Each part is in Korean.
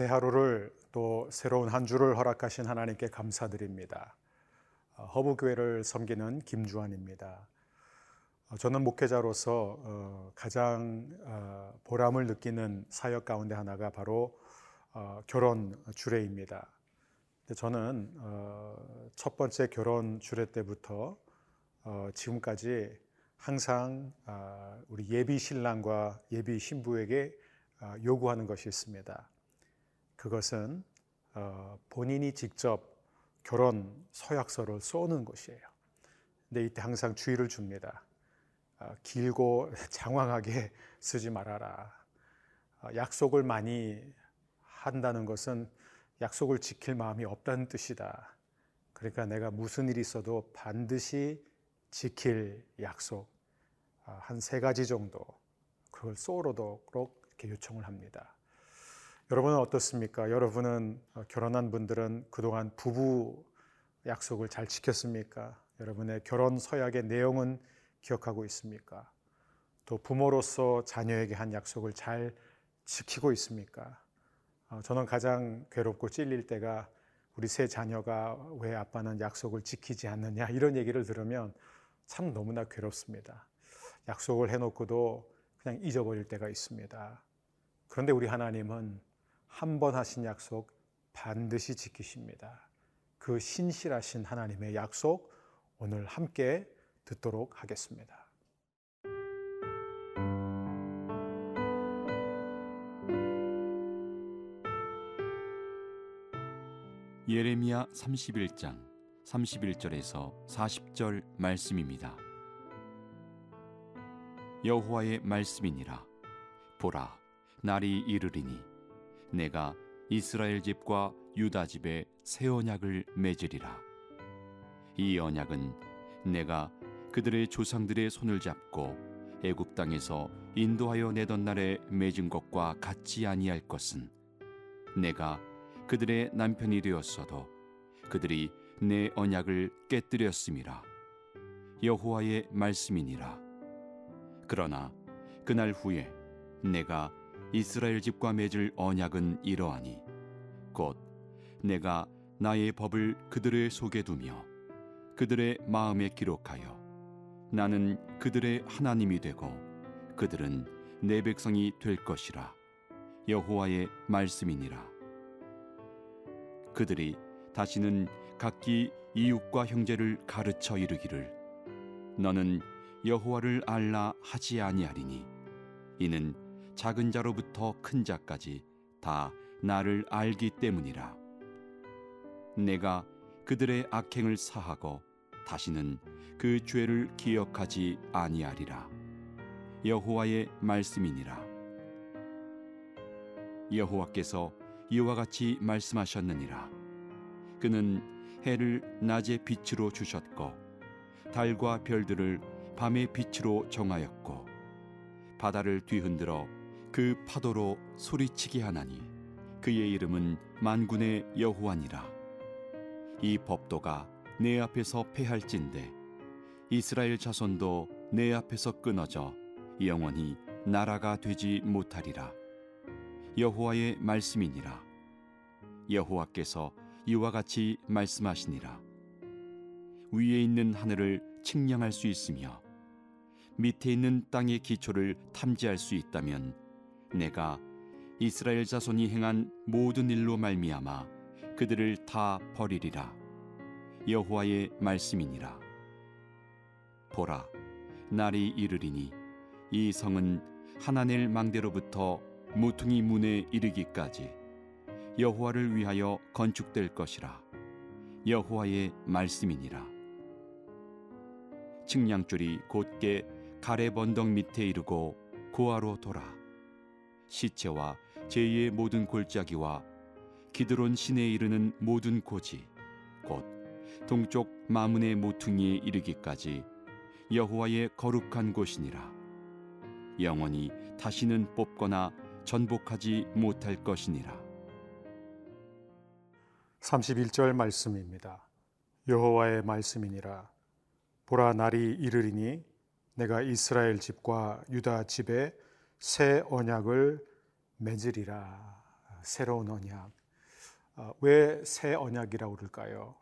새 하루를 또 새로운 한 주를 허락하신 하나님께 감사드립니다. 어, 허브교회를 섬기는 김주환입니다. 어, 저는 목회자로서 어, 가장 보람을 느끼는 사역 가운데 하나가 바로 결혼 주례입니다. 저는 첫 번째 결혼 주례 때부터 지금까지 항상 우리 예비 신랑과 예비 신부에게 요구하는 것이 있습니다. 그것은 어, 본인이 직접 결혼 서약서를 쏘는 것이에요. 근데 이때 항상 주의를 줍니다. 어, 길고 장황하게 쓰지 말아라. 어, 약속을 많이 한다는 것은 약속을 지킬 마음이 없다는 뜻이다. 그러니까 내가 무슨 일이 있어도 반드시 지킬 약속 한 세 가지 정도 그걸 쏘도록 이렇게 요청을 합니다. 여러분은 어떻습니까? 여러분은 어, 결혼한 분들은 그동안 부부 약속을 잘 지켰습니까? 여러분의 결혼 서약의 내용은 기억하고 있습니까? 또 부모로서 자녀에게 한 약속을 잘 지키고 있습니까? 어, 저는 가장 괴롭고 찔릴 때가 우리 세 자녀가 왜 아빠는 약속을 지키지 않느냐 이런 얘기를 들으면 참 너무나 괴롭습니다. 약속을 해놓고도 그냥 잊어버릴 때가 있습니다. 그런데 우리 하나님은 한 번 하신 약속 반드시 지키십니다. 그 신실하신 하나님의 약속 오늘 함께 듣도록 하겠습니다. 예레미야 31장 31절에서 40절 말씀입니다. 여호와의 말씀이니라 보라 날이 이르리니 내가 이스라엘 집과 유다 집에 새 언약을 맺으리라. 이 언약은 내가 그들의 조상들의 손을 잡고 애굽 땅에서 인도하여 내던 날에 맺은 것과 같지 아니할 것은 내가 그들의 남편이 되었어도 그들이 내 언약을 깨뜨렸음이라 여호와의 말씀이니라 그러나 그날 후에 내가 이스라엘 집과 맺을 언약은 이러하니 곧 내가 나의 법을 그들의 속에 두며 그들의 마음에 기록하여 나는 그들의 하나님이 되고 그들은 내 백성이 될 것이라 여호와의 말씀이니라. 그들이 다시는 각기 이웃과 형제를 가르쳐 이르기를 너는 여호와를 알라 하지 아니하리니 이는 작은 자로부터 큰 자까지 다 나를 알기 때문이라. 내가 그들의 악행을 사하고 다시는 그 죄를 기억하지 아니하리라. 여호와의 말씀이니라. 여호와께서 이와 같이 말씀하셨느니라. 그는 해를 낮의 빛으로 주셨고 달과 별들을 밤의 빛으로 정하였고 바다를 뒤흔들어 그 파도로 소리치게 하나니 그의 이름은 만군의 여호와니라. 이 법도가 내 앞에서 패할진대 이스라엘 자손도 내 앞에서 끊어져 영원히 나라가 되지 못하리라. 여호와의 말씀이니라. 여호와께서 이와 같이 말씀하시니라. 위에 있는 하늘을 측량할 수 있으며 밑에 있는 땅의 기초를 탐지할 수 있다면 내가 이스라엘 자손이 행한 모든 일로 말미암아 그들을 다 버리리라. 여호와의 말씀이니라. 보라 날이 이르리니 이 성은 하나넬 망대로부터 모퉁이 문에 이르기까지 여호와를 위하여 건축될 것이라. 여호와의 말씀이니라. 측량줄이 곧게 가래 번덕 밑에 이르고 고아로 돌아 시체와 제2의 모든 골짜기와 기드론 시내에 이르는 모든 고지 곧 동쪽 마문의 모퉁이에 이르기까지 여호와의 거룩한 곳이니라. 영원히 다시는 뽑거나 전복하지 못할 것이니라. 31절 말씀입니다. 여호와의 말씀이니라. 보라 날이 이르리니 내가 이스라엘 집과 유다 집에 새 언약을 맺으리라. 새로운 언약. 아, 왜새 언약이라고 그럴까요?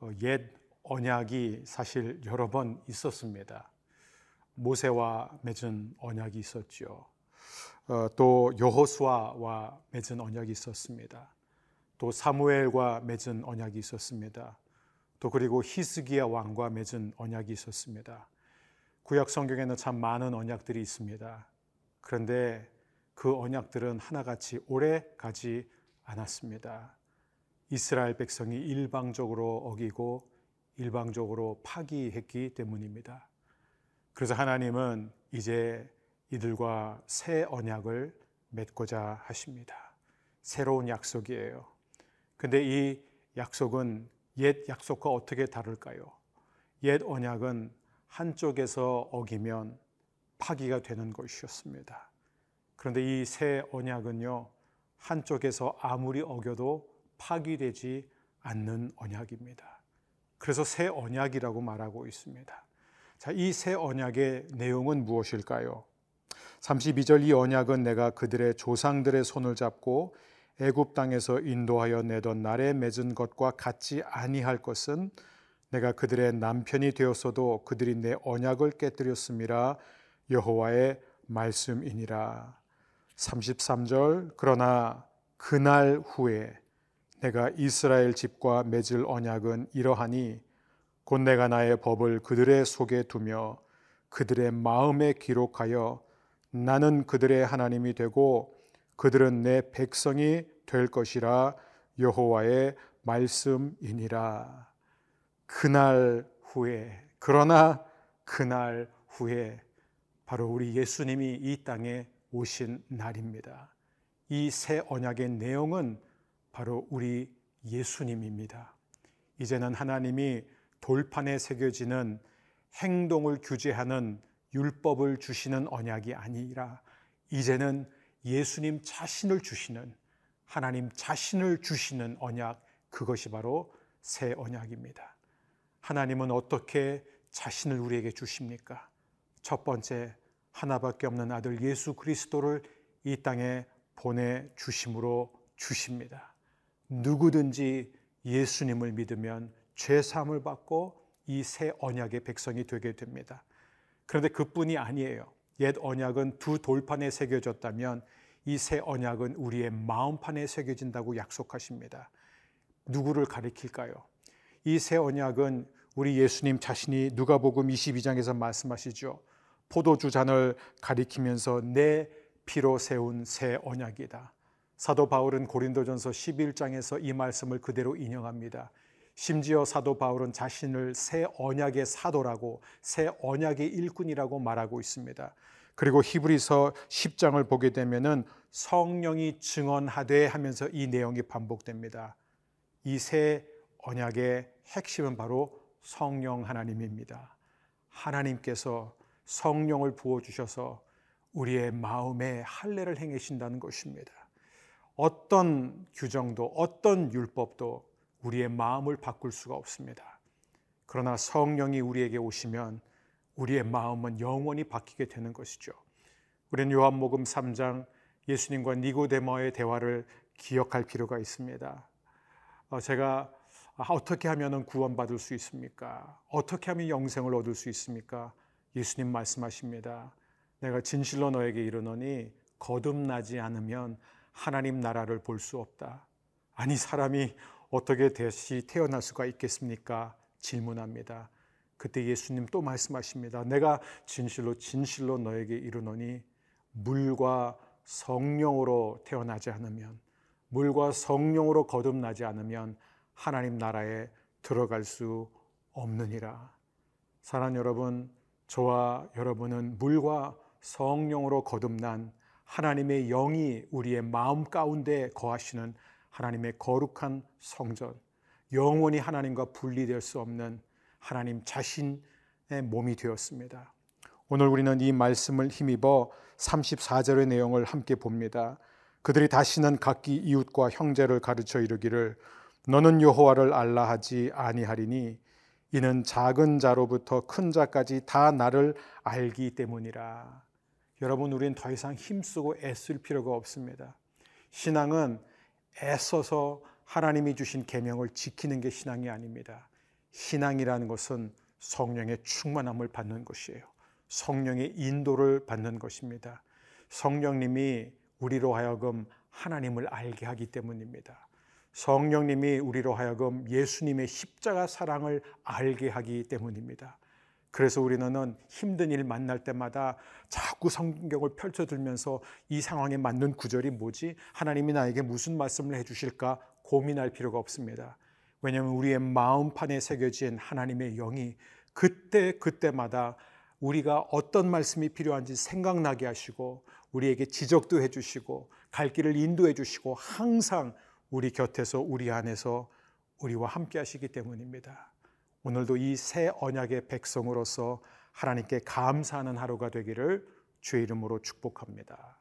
어, 옛 언약이 사실 여러 번 있었습니다. 모세와 맺은 언약이 있었죠. 어, 또 여호수아와 맺은 언약이 있었습니다. 또 사무엘과 맺은 언약이 있었습니다. 또 그리고 히스기야 왕과 맺은 언약이 있었습니다. 구약 성경에는 참 많은 언약들이 있습니다. 그런데 그 언약들은 하나같이 오래 가지 않았습니다. 이스라엘 백성이 일방적으로 어기고 일방적으로 파기했기 때문입니다. 그래서 하나님은 이제 이들과 새 언약을 맺고자 하십니다. 새로운 약속이에요. 근데 이 약속은 옛 약속과 어떻게 다를까요? 옛 언약은 한쪽에서 어기면 파기가 되는 것이었습니다. 그런데 이 새 언약은요, 한쪽에서 아무리 어겨도 파기되지 않는 언약입니다. 그래서 새 언약이라고 말하고 있습니다. 자, 이 새 언약의 내용은 무엇일까요? 32절 이 언약은 내가 그들의 조상들의 손을 잡고 애굽 땅에서 인도하여 내던 날에 맺은 것과 같지 아니할 것은 내가 그들의 남편이 되었어도 그들이 내 언약을 깨뜨렸음이라 여호와의 말씀이니라. 33절 그러나 그날 후에 내가 이스라엘 집과 맺을 언약은 이러하니 곧 내가 나의 법을 그들의 속에 두며 그들의 마음에 기록하여 나는 그들의 하나님이 되고 그들은 내 백성이 될 것이라 여호와의 말씀이니라. 그날 후에 그러나 그날 후에 바로 우리 예수님이 이 땅에 오신 날입니다. 이 새 언약의 내용은 바로 우리 예수님입니다. 이제는 하나님이 돌판에 새겨지는 행동을 규제하는 율법을 주시는 언약이 아니라 이제는 예수님 자신을 주시는 하나님 자신을 주시는 언약 그것이 바로 새 언약입니다. 하나님은 어떻게 자신을 우리에게 주십니까? 첫 번째 하나밖에 없는 아들 예수 그리스도를 이 땅에 보내 주심으로 주십니다. 누구든지 예수님을 믿으면 죄 사함을 받고 이 새 언약의 백성이 되게 됩니다. 그런데 그뿐이 아니에요. 옛 언약은 두 돌판에 새겨졌다면 이 새 언약은 우리의 마음판에 새겨진다고 약속하십니다. 누구를 가리킬까요? 이 새 언약은 우리 예수님 자신이 누가복음 22장에서 말씀하시죠. 포도주 잔을 가리키면서 내 피로 세운 새 언약이다. 사도 바울은 고린도전서 11장에서 이 말씀을 그대로 인용합니다. 심지어 사도 바울은 자신을 새 언약의 사도라고 새 언약의 일꾼이라고 말하고 있습니다. 그리고 히브리서 10장을 보게 되면은 성령이 증언하되 하면서 이 내용이 반복됩니다. 이 새 언약의 핵심은 바로 성령 하나님입니다. 하나님께서 성령을 부어 주셔서 우리의 마음에 할례를 행하신다는 것입니다. 어떤 규정도 어떤 율법도 우리의 마음을 바꿀 수가 없습니다. 그러나 성령이 우리에게 오시면 우리의 마음은 영원히 바뀌게 되는 것이죠. 우리는 요한복음 3장 예수님과 니고데모의 대화를 기억할 필요가 있습니다. 어, 제가 어떻게 하면 구원받을 수 있습니까? 어떻게 하면 영생을 얻을 수 있습니까? 예수님 말씀하십니다. 내가 진실로 너에게 이르노니 거듭나지 않으면 하나님 나라를 볼 수 없다. 아니 사람이 어떻게 다시 태어날 수가 있겠습니까? 질문합니다. 그때 예수님 또 말씀하십니다. 내가 진실로 진실로 너에게 이르노니 물과 성령으로 태어나지 않으면 물과 성령으로 거듭나지 않으면 하나님 나라에 들어갈 수 없느니라. 사랑 여러분, 저와 여러분은 물과 성령으로 거듭난 하나님의 영이 우리의 마음 가운데 거하시는 하나님의 거룩한 성전, 영원히 하나님과 분리될 수 없는 하나님 자신의 몸이 되었습니다. 오늘 우리는 이 말씀을 힘입어 34절의 내용을 함께 봅니다. 그들이 다시는 각기 이웃과 형제를 가르쳐 이르기를 너는 여호와를 알라 하지 아니하리니 이는 작은 자로부터 큰 자까지 다 나를 알기 때문이라. 여러분 우리는 더 이상 힘쓰고 애쓸 필요가 없습니다. 신앙은 애써서 하나님이 주신 계명을 지키는 게 신앙이 아닙니다. 신앙이라는 것은 성령의 충만함을 받는 것이에요. 성령의 인도를 받는 것입니다. 성령님이 우리로 하여금 하나님을 알게 하기 때문입니다. 성령님이 우리로 하여금 예수님의 십자가 사랑을 알게 하기 때문입니다. 그래서 우리는 힘든 일 만날 때마다 자꾸 성경을 펼쳐들면서 이 상황에 맞는 구절이 뭐지? 하나님이 나에게 무슨 말씀을 해주실까 고민할 필요가 없습니다. 왜냐하면 우리의 마음판에 새겨진 하나님의 영이 그때 그때마다 우리가 어떤 말씀이 필요한지 생각나게 하시고 우리에게 지적도 해주시고 갈 길을 인도해 주시고 항상 우리 곁에서 우리 안에서 우리와 함께 하시기 때문입니다. 오늘도 이 새 언약의 백성으로서 하나님께 감사하는 하루가 되기를 주의 이름으로 축복합니다.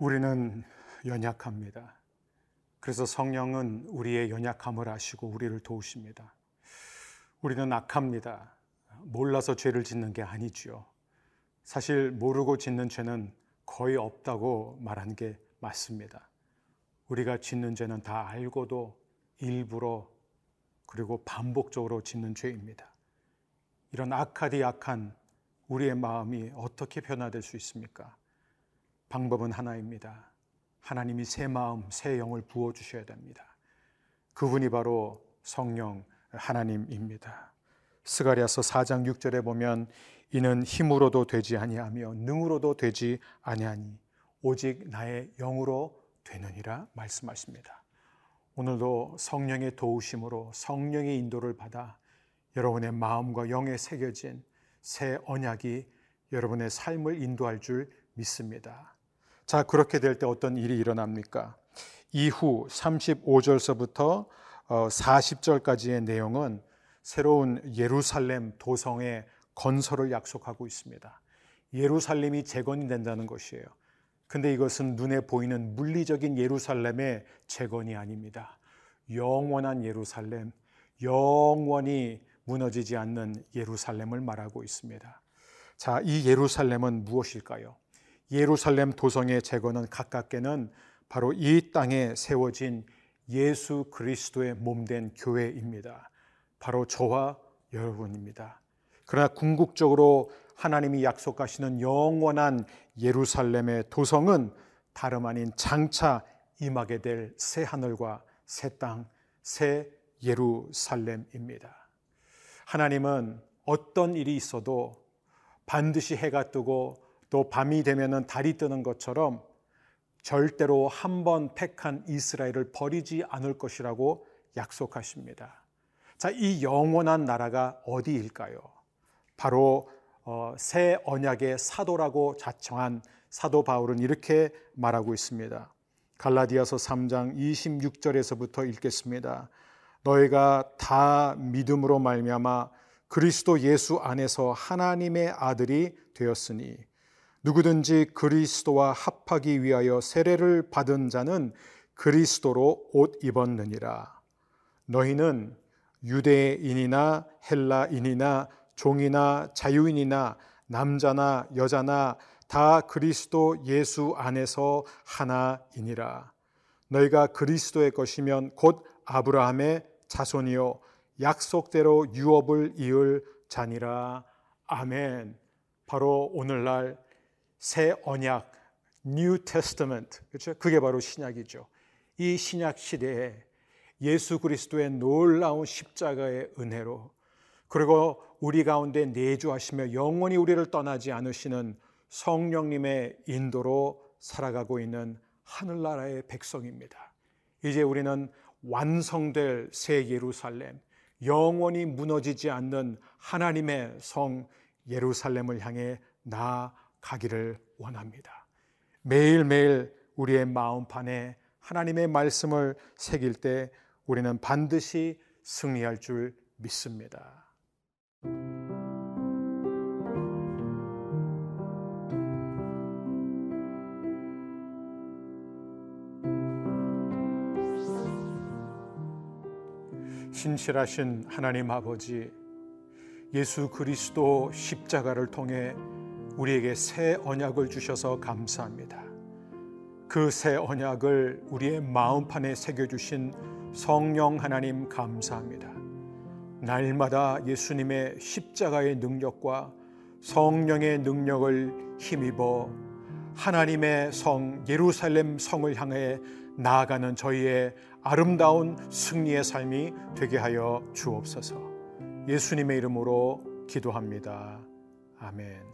우리는 연약합니다. 그래서 성령은 우리의 연약함을 아시고 우리를 도우십니다. 우리는 악합니다. 몰라서 죄를 짓는 게 아니지요. 사실 모르고 짓는 죄는 거의 없다고 말한 게 맞습니다. 우리가 짓는 죄는 다 알고도 일부러 그리고 반복적으로 짓는 죄입니다. 이런 악하디 악한 우리의 마음이 어떻게 변화될 수 있습니까? 방법은 하나입니다. 하나님이 새 마음, 새 영을 부어 주셔야 됩니다. 그분이 바로 성령 하나님입니다. 스가리아서 4장 6절에 보면 이는 힘으로도 되지 아니하며 능으로도 되지 아니하니 오직 나의 영으로 되느니라 말씀하십니다. 오늘도 성령의 도우심으로 성령의 인도를 받아 여러분의 마음과 영에 새겨진 새 언약이 여러분의 삶을 인도할 줄 믿습니다. 자, 그렇게 될 때 어떤 일이 일어납니까? 이후 35절서부터 40절까지의 어, 내용은 새로운 예루살렘 도성의 건설을 약속하고 있습니다. 예루살렘이 재건이 된다는 것이에요. 근데 이것은 눈에 보이는 물리적인 예루살렘의 재건이 아닙니다. 영원한 예루살렘, 영원히 무너지지 않는 예루살렘을 말하고 있습니다. 자, 이 예루살렘은 무엇일까요? 예루살렘 도성의 재건은 가깝게는 바로 이 땅에 세워진 예수 그리스도의 몸된 교회입니다. 바로 저와 여러분입니다. 그러나 궁극적으로 하나님이 약속하시는 영원한 예루살렘의 도성은 다름 아닌 장차 임하게 될 새 하늘과 새 땅, 새 예루살렘입니다. 하나님은 어떤 일이 있어도 반드시 해가 뜨고 또 밤이 되면은 달이 뜨는 것처럼 절대로 한 번 택한 이스라엘을 버리지 않을 것이라고 약속하십니다. 자, 이 영원한 나라가 어디일까요? 바로 어, 새 언약의 사도라고 자청한 사도 바울은 이렇게 말하고 있습니다. 갈라디아서 3장 26절에서부터 읽겠습니다. 너희가 다 믿음으로 말미암아 그리스도 예수 안에서 하나님의 아들이 되었으니 누구든지 그리스도와 합하기 위하여 세례를 받은 자는 그리스도로 옷 입었느니라. 너희는 유대인이나 헬라인이나 종이나 자유인이나 남자나 여자나 다 그리스도 예수 안에서 하나이니라. 너희가 그리스도의 것이면 곧 아브라함의 자손이요 약속대로 유업을 이을 자니라. 아멘. 바로 오늘날 새 언약, New Testament, 그렇죠? 그게 바로 신약이죠. 이 신약 시대에 예수 그리스도의 놀라운 십자가의 은혜로 그리고 우리 가운데 내주하시며 영원히 우리를 떠나지 않으시는 성령님의 인도로 살아가고 있는 하늘나라의 백성입니다. 이제 우리는 완성될 새 예루살렘, 영원히 무너지지 않는 하나님의 성 예루살렘을 향해 나아 가기를 원합니다. 매일매일 우리의 마음판에 하나님의 말씀을 새길 때 우리는 반드시 승리할 줄 믿습니다. 신실하신 하나님 아버지, 예수 그리스도 십자가를 통해 우리에게 새 언약을 주셔서 감사합니다. 그 새 언약을 우리의 마음판에 새겨주신 성령 하나님 감사합니다. 날마다 예수님의 십자가의 능력과 성령의 능력을 힘입어 하나님의 성 예루살렘 성을 향해 나아가는 저희의 아름다운 승리의 삶이 되게 하여 주옵소서. 예수님의 이름으로 기도합니다. 아멘.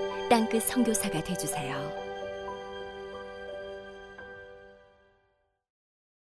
땅끝 선교사가 되주세요.